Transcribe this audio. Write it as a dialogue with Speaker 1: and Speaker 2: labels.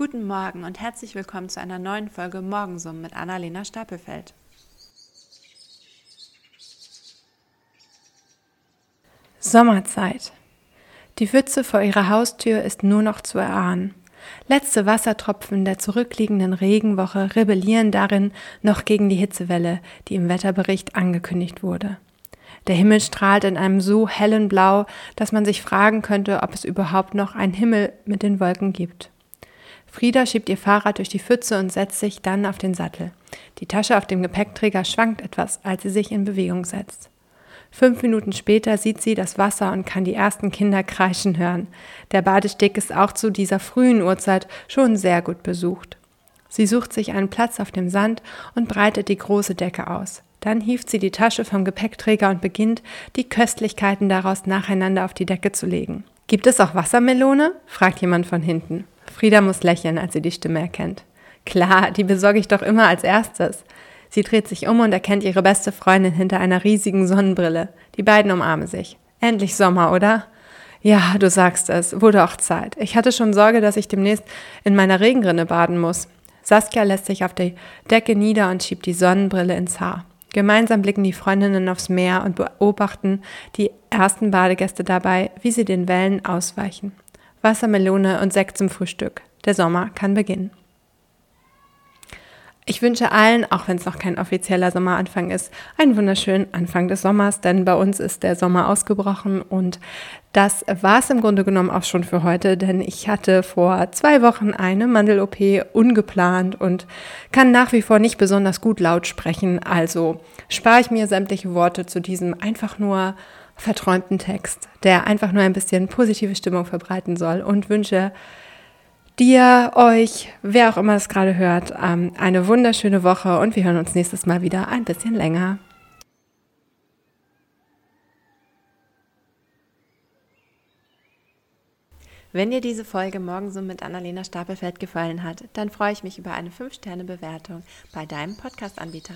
Speaker 1: Guten Morgen und herzlich willkommen zu einer neuen Folge Morgensummen mit Annalena Stapelfeld.
Speaker 2: Sommerzeit. Die Pfütze vor ihrer Haustür ist nur noch zu erahnen. Letzte Wassertropfen der zurückliegenden Regenwoche rebellieren darin noch gegen die Hitzewelle, die im Wetterbericht angekündigt wurde. Der Himmel strahlt in einem so hellen Blau, dass man sich fragen könnte, ob es überhaupt noch einen Himmel mit den Wolken gibt. Frieda schiebt ihr Fahrrad durch die Pfütze und setzt sich dann auf den Sattel. Die Tasche auf dem Gepäckträger schwankt etwas, als sie sich in Bewegung setzt. Fünf Minuten später sieht sie das Wasser und kann die ersten Kinder kreischen hören. Der Badesteg ist auch zu dieser frühen Uhrzeit schon sehr gut besucht. Sie sucht sich einen Platz auf dem Sand und breitet die große Decke aus. Dann hieft sie die Tasche vom Gepäckträger und beginnt, die Köstlichkeiten daraus nacheinander auf die Decke zu legen. Gibt es auch Wassermelone? fragt jemand von hinten. Frieda muss lächeln, als sie die Stimme erkennt. Klar, die besorge ich doch immer als erstes. Sie dreht sich um und erkennt ihre beste Freundin hinter einer riesigen Sonnenbrille. Die beiden umarmen sich. Endlich Sommer, oder? Ja, du sagst es, wurde auch Zeit. Ich hatte schon Sorge, dass ich demnächst in meiner Regenrinne baden muss. Saskia lässt sich auf die Decke nieder und schiebt die Sonnenbrille ins Haar. Gemeinsam blicken die Freundinnen aufs Meer und beobachten die ersten Badegäste dabei, wie sie den Wellen ausweichen. Wassermelone und Sekt zum Frühstück. Der Sommer kann beginnen. Ich wünsche allen, auch wenn es noch kein offizieller Sommeranfang ist, einen wunderschönen Anfang des Sommers, denn bei uns ist der Sommer ausgebrochen und das war es im Grunde genommen auch schon für heute, denn ich hatte vor zwei Wochen eine Mandel-OP ungeplant und kann nach wie vor nicht besonders gut laut sprechen, also spare ich mir sämtliche Worte zu diesem einfach nur verträumten Text, der einfach nur ein bisschen positive Stimmung verbreiten soll und wünsche dir, euch, wer auch immer es gerade hört, ähm, eine wunderschöne Woche und wir hören uns nächstes Mal wieder ein bisschen länger.
Speaker 1: Wenn dir diese Folge morgen so mit Annalena Stapelfeld gefallen hat, dann freue ich mich über eine 5-Sterne-Bewertung bei deinem Podcast-Anbieter.